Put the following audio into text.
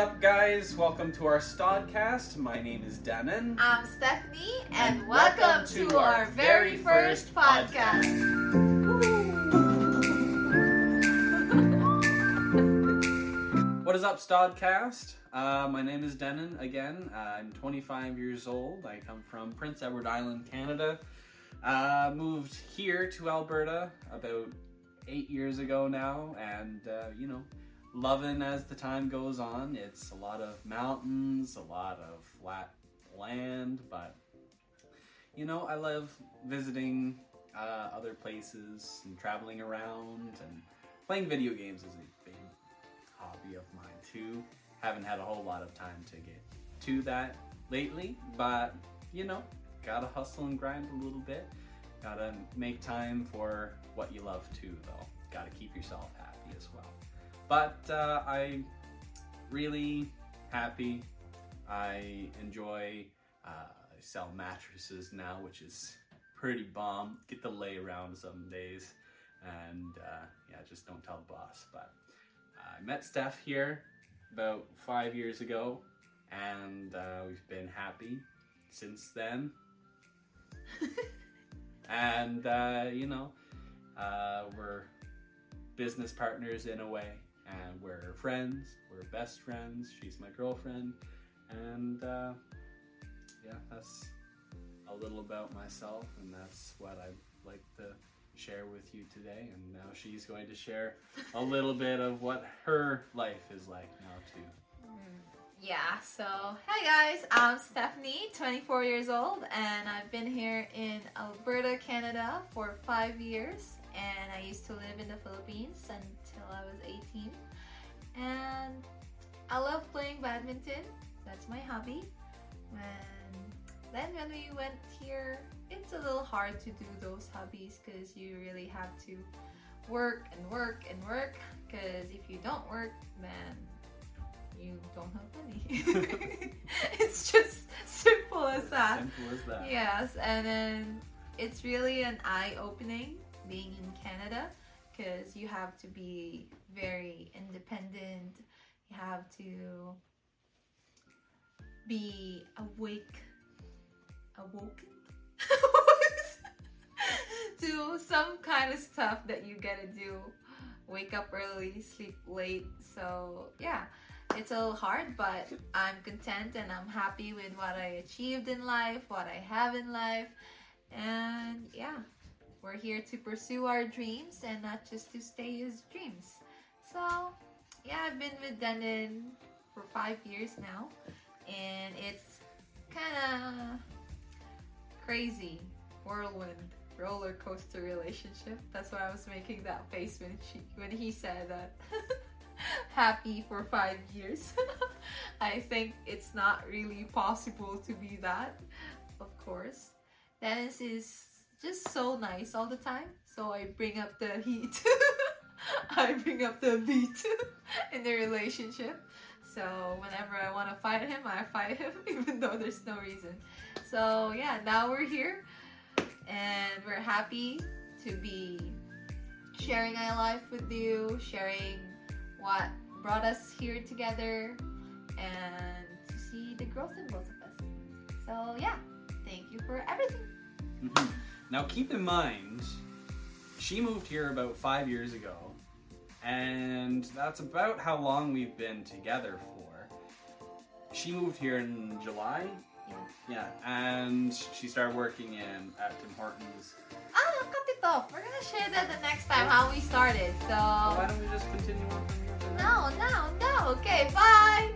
up, guys? Welcome to our Stodcast. My name is Dennon. I'm Stephanie, and, And welcome, welcome to, to our our very first first podcast. What is up, Stodcast? Uh, my name is Dennon again. Uh, I'm 25 years old. I come from Prince Edward Island, Canada. Uh, moved here to Alberta about eight years ago now, and uh, you know, loving as the time goes on. It's a lot of mountains, a lot of flat land, but you know, I love visiting uh, other places and traveling around and playing video games is a big hobby of mine too. Haven't had a whole lot of time to get to that lately, but you know, gotta hustle and grind a little bit. Gotta make time for what you love too, though. Gotta keep yourself happy as well. But uh, I really happy. I enjoy. Uh, I sell mattresses now, which is pretty bomb. Get to lay around some days, and uh, yeah, just don't tell the boss. But I met Steph here about five years ago, and uh, we've been happy since then. and uh, you know, uh, we're business partners in a way, and we're friends. We're best friends. She's my girlfriend, and uh, yeah, that's a little about myself, and that's what I'd like to share with you today. And now she's going to share a little bit of what her life is like now too. Yeah, so hi guys, I'm Stephanie, 24 years old, and I've been here in Alberta, Canada for five years. And I used to live in the Philippines until I was 18. And I love playing badminton, that's my hobby. And then when we went here, it's a little hard to do those hobbies because you really have to work and work and work. Because if you don't work, man, you don't have money. it's just simple as that. Simple as that. Yes, and then it's really an eye opening being in Canada because you have to be very independent. You have to be awake, awoken to some kind of stuff that you gotta do. Wake up early, sleep late. So, yeah, it's a little hard, but I'm content and I'm happy with what I achieved in life, what I have in life. And yeah, we're here to pursue our dreams and not just to stay as dreams. So, yeah, I've been with Dennon for five years now, and it's kind of crazy whirlwind roller coaster relationship. That's why I was making that face when she when he said that. happy for five years. I think it's not really possible to be that, of course. Dennis is just so nice all the time, so I bring up the heat. I bring up the beat in the relationship. So whenever I want to fight him, I fight him, even though there's no reason. So yeah, now we're here, and we're happy to be sharing our life with you, sharing what brought us here together and to see the growth in both of us. So, yeah, thank you for everything. Mhm. Now, keep in mind, she moved here about five years ago, and that's about how long we've been together for. She moved here in July, Yeah. and she started working in at Tim Hortons. Ah, cut it off. We're gonna share that the next time how we started. So why don't we just continue on from here? no, no, no. Okay, bye.